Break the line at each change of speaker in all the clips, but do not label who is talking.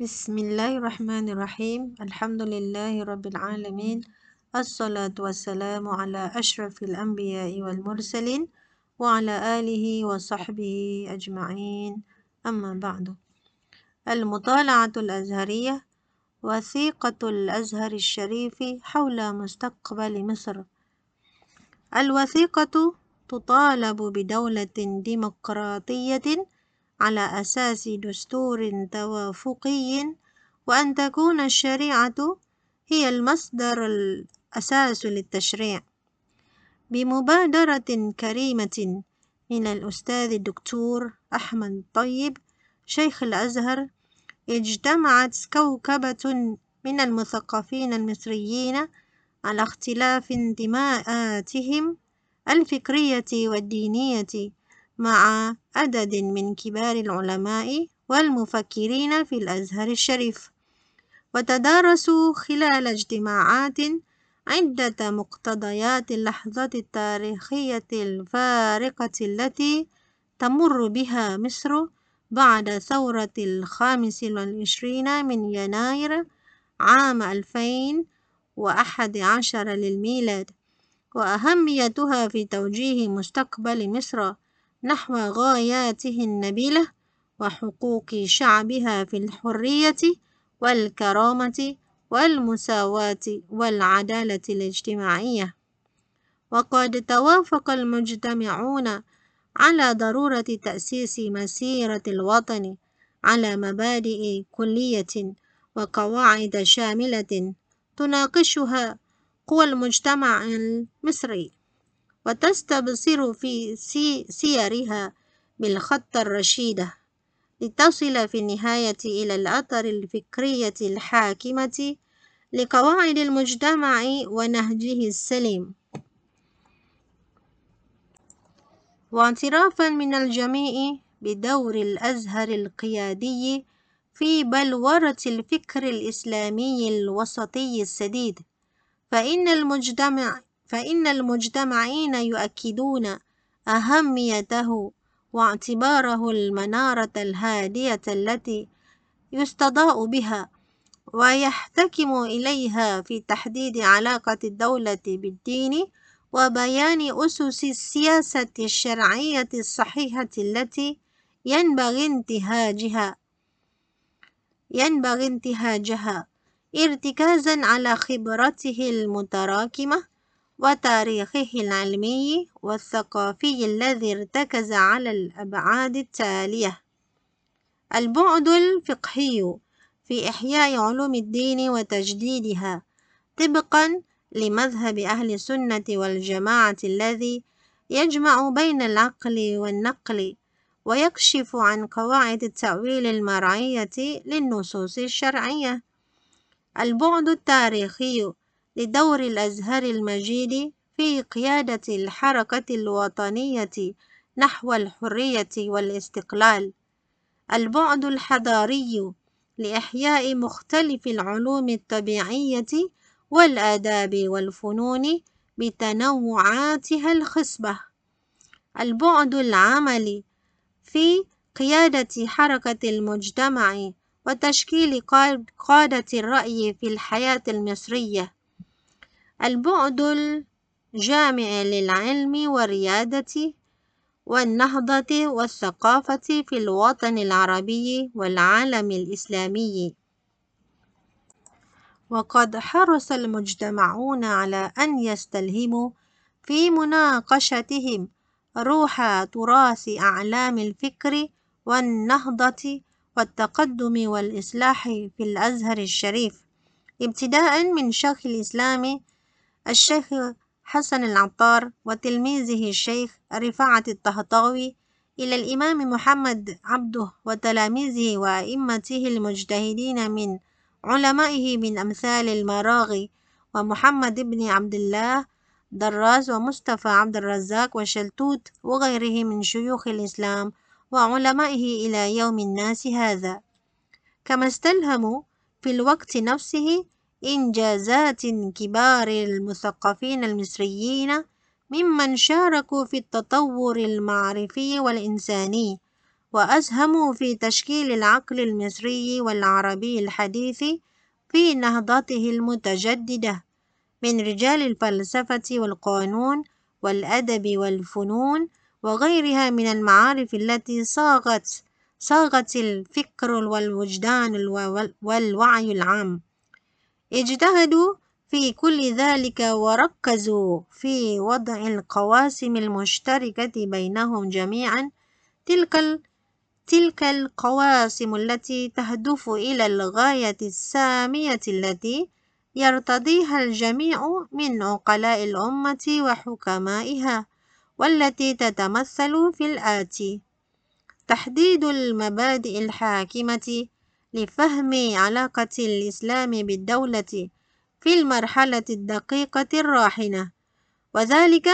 بسم الله الرحمن الرحيم الحمد لله رب العالمين الصلاة والسلام على أشرف الأنبياء والمرسلين وعلى آله وصحبه أجمعين أما بعد المطالعة الأزهرية وثيقة الأزهر الشريف حول مستقبل مصر الوثيقة تطالب بدولة ديمقراطية على أساس دستور توافقي وأن تكون الشريعة هي المصدر الأساس للتشريع. بمبادرة كريمة من الأستاذ الدكتور أحمد طيب شيخ الأزهر اجتمعت كوكبة من المثقفين المصريين على اختلاف انتماءاتهم الفكرية والدينية مع عدد من كبار العلماء والمفكرين في الأزهر الشريف. وتدارسوا خلال اجتماعات عدة مقتضيات اللحظة التاريخية الفارقة التي تمر بها مصر بعد ثورة الخامس والعشرين من يناير عام ألفين وأحد عشر للميلاد وأهميتها في توجيه مستقبل مصر نحو غاياته النبيلة وحقوق شعبها في الحرية والكرامة والمساواة والعدالة الاجتماعية. وقد توافق المجتمعون على ضرورة تأسيس مسيرة الوطن على مبادئ كلية وقواعد شاملة تناقشها قوى المجتمع المصري. وتستبصر في سيرها بالخط الرشيدة لتصل في النهاية إلى الأثر الفكرية الحاكمة لقواعد المجتمع ونهجه السليم. واعترافا من الجميع بدور الأزهر القيادي في بلورة الفكر الإسلامي الوسطي السديد. فإن المجتمع فإن المجتمعين يؤكدون أهميته واعتباره المنارة الهادية التي يستضاء بها ويحتكم إليها في تحديد علاقة الدولة بالدين وبيان أسس السياسة الشرعية الصحيحة التي ينبغي انتهاجها. ينبغي انتهاجها ارتكازا على خبرته المتراكمة وتاريخه العلمي والثقافي الذي ارتكز على الأبعاد التالية. البعد الفقهي في إحياء علوم الدين وتجديدها طبقا لمذهب أهل السنة والجماعة الذي يجمع بين العقل والنقل ويكشف عن قواعد التأويل المرعية للنصوص الشرعية. البعد التاريخي لدور الأزهر المجيد في قيادة الحركة الوطنية نحو الحرية والاستقلال. البعد الحضاري لإحياء مختلف العلوم الطبيعية والآداب والفنون بتنوعاتها الخصبة. البعد العملي في قيادة حركة المجتمع وتشكيل قادة الرأي في الحياة المصرية. البعد الجامع للعلم والريادة والنهضة والثقافة في الوطن العربي والعالم الإسلامي. وقد حرص المجتمعون على أن يستلهموا في مناقشتهم روح تراث أعلام الفكر والنهضة والتقدم والإصلاح في الأزهر الشريف ابتداء من شيخ الإسلام الشيخ حسن العطار وتلميذه الشيخ رفاعة الطهطاوي إلى الإمام محمد عبده وتلاميذه وأئمته المجتهدين من علمائه من أمثال المراغي ومحمد بن عبد الله دراس ومصطفى عبد الرزاق وشلتوت وغيره من شيوخ الإسلام وعلمائه إلى يوم الناس هذا. كما استلهموا في الوقت نفسه إنجازات كبار المثقفين المصريين ممن شاركوا في التطور المعرفي والإنساني وأسهموا في تشكيل العقل المصري والعربي الحديث في نهضته المتجددة من رجال الفلسفة والقانون والأدب والفنون وغيرها من المعارف التي صاغت صاغت الفكر والوجدان والوعي العام. اجتهدوا في كل ذلك وركزوا في وضع القواسم المشتركة بينهم جميعا. تلك تلك القواسم التي تهدف إلى الغاية السامية التي يرتضيها الجميع من عقلاء الأمة وحكمائها والتي تتمثل في الآتي. تحديد المبادئ الحاكمة لفهم علاقة الإسلام بالدولة في المرحلة الدقيقة الراهنة وذلك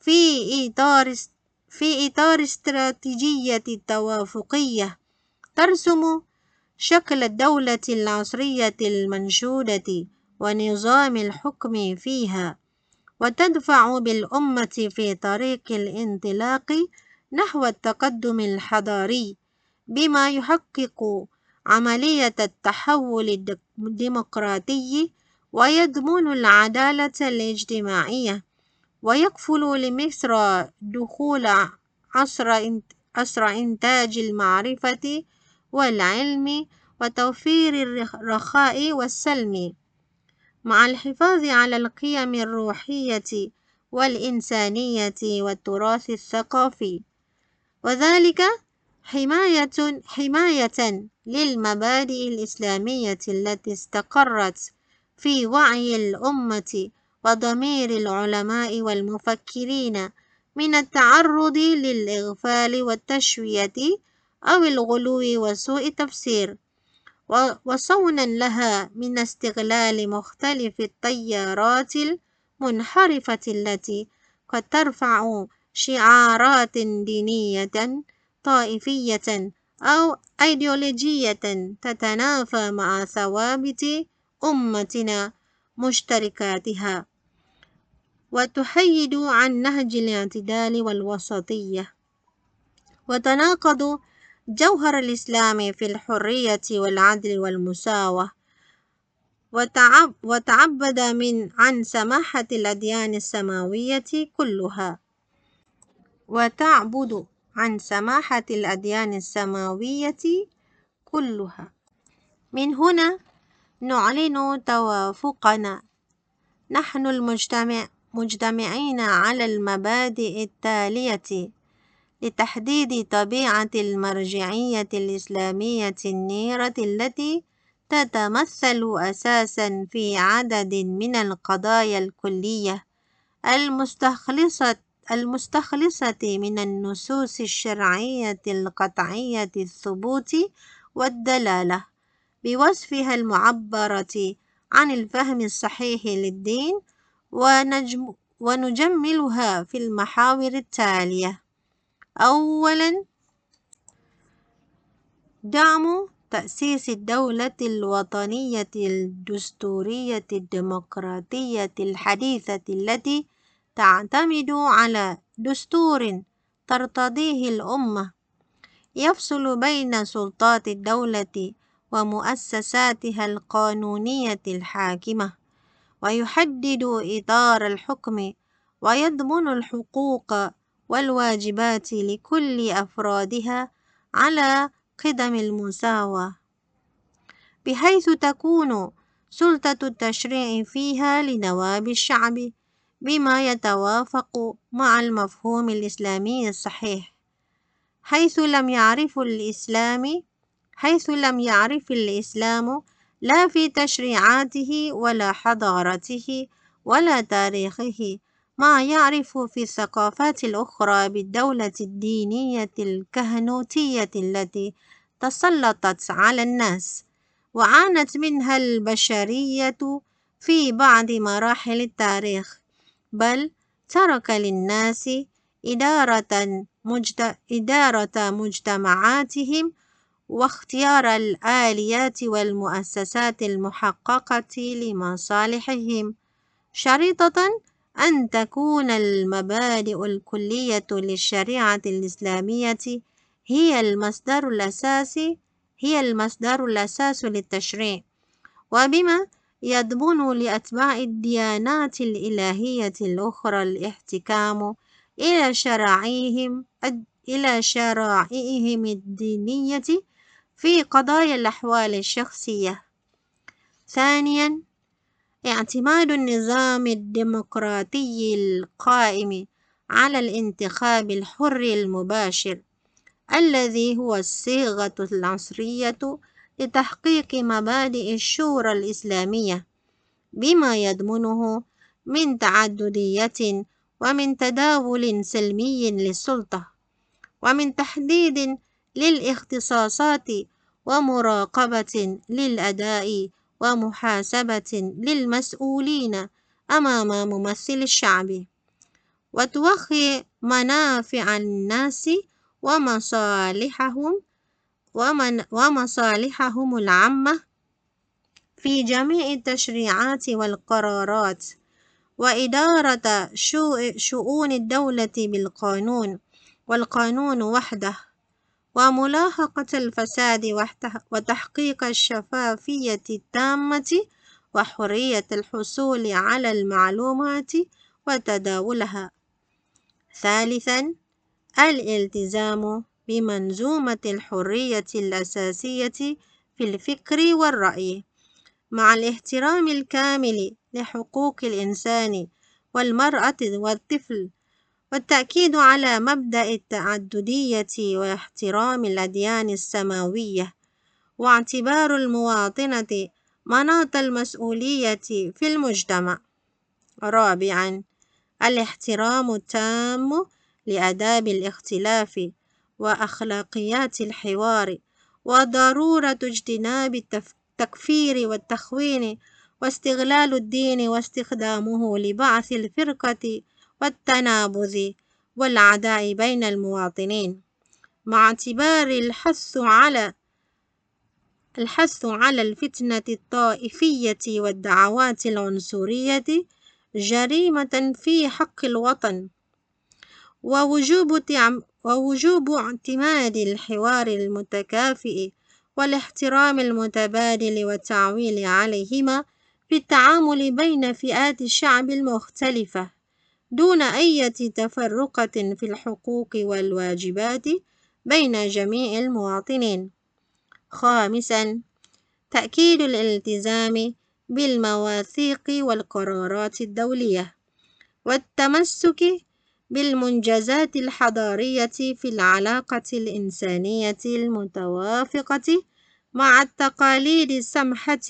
في إطار في إطار استراتيجية التوافقية ترسم شكل الدولة العصرية المنشودة ونظام الحكم فيها وتدفع بالأمة في طريق الانطلاق نحو التقدم الحضاري بما يحقق عملية التحول الديمقراطي ويضمن العدالة الاجتماعية ويكفل لمصر دخول عصر عصر إنتاج المعرفة والعلم وتوفير الرخاء والسلم. مع الحفاظ على القيم الروحية والإنسانية والتراث الثقافي. وذلك حماية حماية للمبادئ الإسلامية التي استقرت في وعي الأمة وضمير العلماء والمفكرين من التعرض للإغفال والتشوية أو الغلو وسوء التفسير وصونا لها من استغلال مختلف التيارات المنحرفة التي قد ترفع شعارات دينية طائفية أو أيديولوجية تتنافى مع ثوابت أمتنا مشتركاتها وتحيد عن نهج الاعتدال والوسطية وتناقض جوهر الإسلام في الحرية والعدل والمساواة وتعب وتعبد من عن سماحة الأديان السماوية كلها وتعبد عن سماحة الأديان السماوية كلها. من هنا نعلن توافقنا. نحن المجتمع مجتمعين على المبادئ التالية لتحديد طبيعة المرجعية الإسلامية النيرة التي تتمثل أساسا في عدد من القضايا الكلية المستخلصة المستخلصة من النصوص الشرعية القطعية الثبوت والدلالة بوصفها المعبرة عن الفهم الصحيح للدين ونجم ونجملها في المحاور التالية. أولا دعم تأسيس الدولة الوطنية الدستورية الديمقراطية الحديثة التي تعتمد على دستور ترتضيه الأمة. يفصل بين سلطات الدولة ومؤسساتها القانونية الحاكمة ويحدد إطار الحكم ويضمن الحقوق والواجبات لكل أفرادها على قدم المساواة. بحيث تكون سلطة التشريع فيها لنواب الشعب. بما يتوافق مع المفهوم الإسلامي الصحيح حيث لم يعرف الإسلام حيث لم يعرف الإسلام لا في تشريعاته ولا حضارته ولا تاريخه ما يعرف في الثقافات الأخرى بالدولة الدينية الكهنوتية التي تسلطت على الناس وعانت منها البشرية في بعض مراحل التاريخ. بل ترك للناس إدارة. إدارة مجتمعاتهم واختيار الآليات والمؤسسات المحققة لمصالحهم شريطة أن تكون المبادئ الكلية للشريعة الإسلامية هي المصدر الأساسي هي المصدر الأساس للتشريع وبما يضمن لأتباع الديانات الإلهية الأخرى الاحتكام إلى شرائعهم إلى شرائعهم الدينية في قضايا الأحوال الشخصية. ثانياً اعتماد النظام الديمقراطي القائم على الانتخاب الحر المباشر الذي هو الصيغة العصرية لتحقيق مبادئ الشورى الإسلامية بما يضمنه من تعددية ومن تداول سلمي للسلطة ومن تحديد للاختصاصات ومراقبة للأداء ومحاسبة للمسؤولين أمام ممثل الشعب وتوخي منافع الناس ومصالحهم ومن ومصالحهم العامة في جميع التشريعات والقرارات وإدارة شؤون الدولة بالقانون والقانون وحده وملاحقة الفساد وتحقيق الشفافية التامة وحرية الحصول على المعلومات وتداولها. ثالثاً الالتزام بمنظومة الحرية الأساسية في الفكر والرأي مع الاحترام الكامل لحقوق الإنسان والمرأة والطفل والتأكيد على مبدأ التعددية واحترام الأديان السماوية واعتبار المواطنة مناط المسؤولية في المجتمع. رابعاً الاحترام التام لآداب الاختلاف وأخلاقيات الحوار وضرورة اجتناب التكفير والتخوين واستغلال الدين واستخدامه لبعث الفرقة والتنابذ والعداء بين المواطنين. مع اعتبار الحث على الحث على الفتنة الطائفية والدعوات العنصرية جريمة في حق الوطن. ووجوب ووجوب اعتماد الحوار المتكافئ والاحترام المتبادل والتعويل عليهما في التعامل بين فئات الشعب المختلفة دون أي تفرقة في الحقوق والواجبات بين جميع المواطنين. خامساً تأكيد الالتزام بالمواثيق والقرارات الدولية والتمسك بالمنجزات الحضارية في العلاقة الإنسانية المتوافقة مع التقاليد السمحة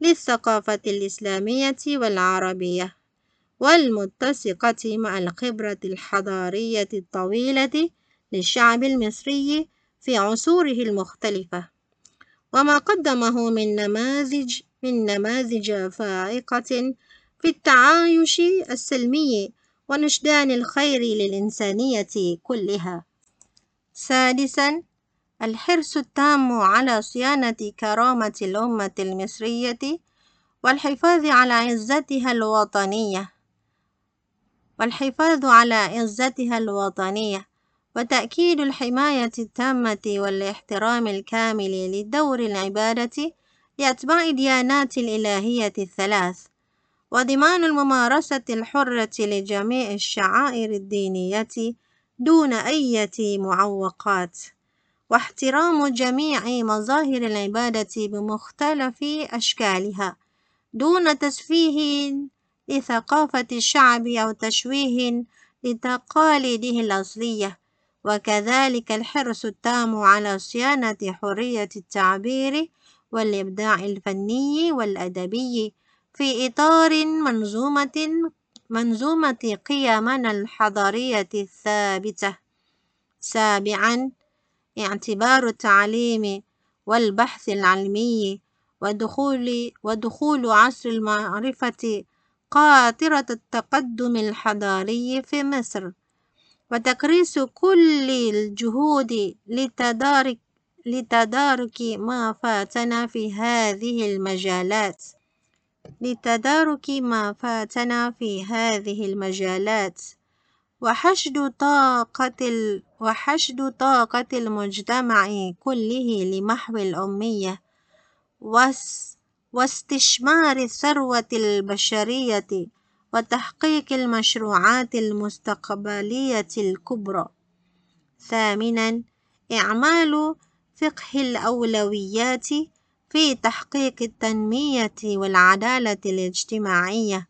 للثقافة الإسلامية والعربية والمتسقة مع الخبرة الحضارية الطويلة للشعب المصري في عصوره المختلفة. وما قدمه من نماذج من نماذج فائقة في التعايش السلمي ونشدان الخير للإنسانية كلها. سادساً الحرص التام على صيانة كرامة الأمة المصرية والحفاظ على عزتها الوطنية والحفاظ على عزتها الوطنية وتأكيد الحماية التامة والاحترام الكامل لدور العبادة لأتباع الديانات الإلهية الثلاث وضمان الممارسة الحرة لجميع الشعائر الدينية دون أي معوقات واحترام جميع مظاهر العبادة بمختلف أشكالها دون تسفيه لثقافة الشعب أو تشويه لتقاليده الأصلية وكذلك الحرص التام على صيانة حرية التعبير والإبداع الفني والأدبي في إطار منظومة منظومة قيمنا الحضارية الثابتة. سابعاً اعتبار التعليم والبحث العلمي ودخول ودخول عصر المعرفة قاطرة التقدم الحضاري في مصر وتكريس كل الجهود لتدارك لتدارك ما فاتنا في هذه المجالات لتدارك ما فاتنا في هذه المجالات. وحشد طاقة وحشد طاقة المجتمع كله لمحو الأمية واستشمار الثروة البشرية وتحقيق المشروعات المستقبلية الكبرى. ثامنا إعمال فقه الأولويات في تحقيق التنمية والعدالة الاجتماعية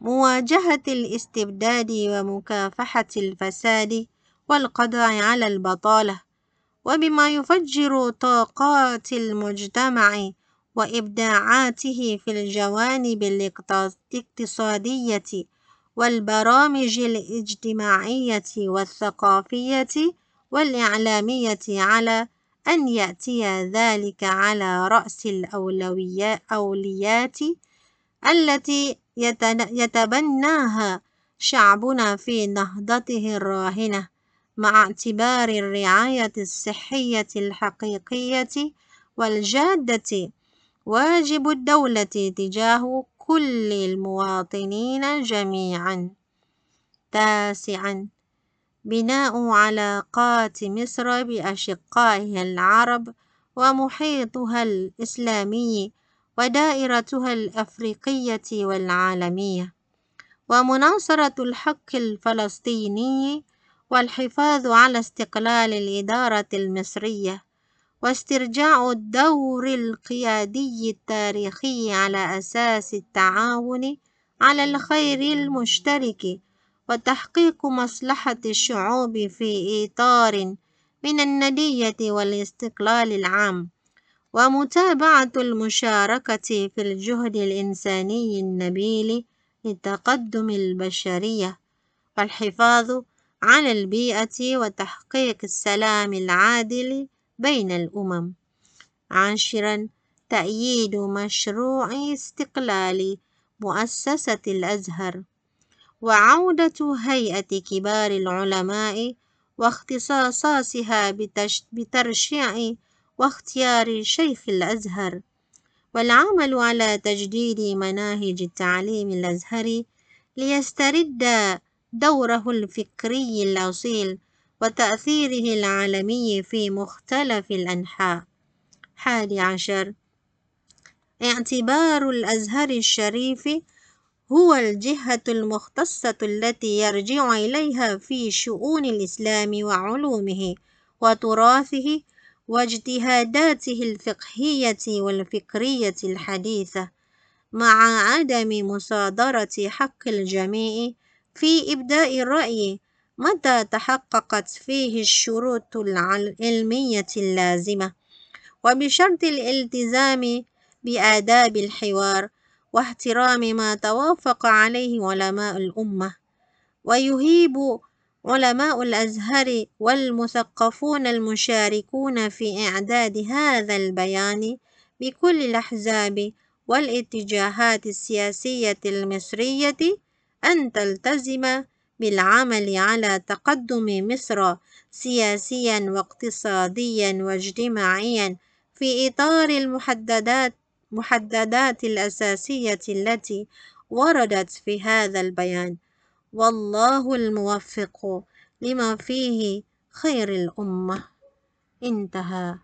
ومواجهة الاستبداد ومكافحة الفساد والقضاء على البطالة وبما يفجر طاقات المجتمع وإبداعاته في الجوانب الاقتصادية والبرامج الاجتماعية والثقافية والإعلامية على أن يأتي ذلك على رأس الأولويات التي يتبناها شعبنا في نهضته الراهنة مع اعتبار الرعاية الصحية الحقيقية والجادة واجب الدولة تجاه كل المواطنين جميعا. تاسعا. بناء علاقات مصر بأشقائها العرب ومحيطها الإسلامي ودائرتها الأفريقية والعالمية. ومناصرة الحق الفلسطيني والحفاظ على استقلال الإدارة المصرية واسترجاع الدور القيادي التاريخي على أساس التعاون على الخير المشترك وتحقيق مصلحة الشعوب في إطار من الندية والاستقلال العام ومتابعة المشاركة في الجهد الإنساني النبيل لتقدم البشرية والحفاظ على البيئة وتحقيق السلام العادل بين الأمم. عاشرا تأييد مشروع استقلال مؤسسة الأزهر. وعودة هيئة كبار العلماء واختصاصاتها بترشيع واختيار شيخ الأزهر. والعمل على تجديد مناهج التعليم الأزهري ليسترد دوره الفكري الأصيل وتأثيره العالمي في مختلف الأنحاء. حادي عشر. اعتبار الأزهر الشريف هو الجهة المختصة التي يرجع إليها في شؤون الإسلام وعلومه وتراثه واجتهاداته الفقهية والفكرية الحديثة مع عدم مصادرة حق الجميع في إبداء الرأي متى تحققت فيه الشروط العلمية اللازمة. وبشرط الالتزام بآداب الحوار واحترام ما توافق عليه علماء الأمة ويهيب علماء الأزهر والمثقفون المشاركون في إعداد هذا البيان بكل الأحزاب والاتجاهات السياسية المصرية أن تلتزم بالعمل على تقدم مصر سياسيا واقتصاديا واجتماعيا في إطار المحددات محددات الأساسية التي وردت في هذا البيان. والله الموفق لما فيه خير الأمة. انتهى.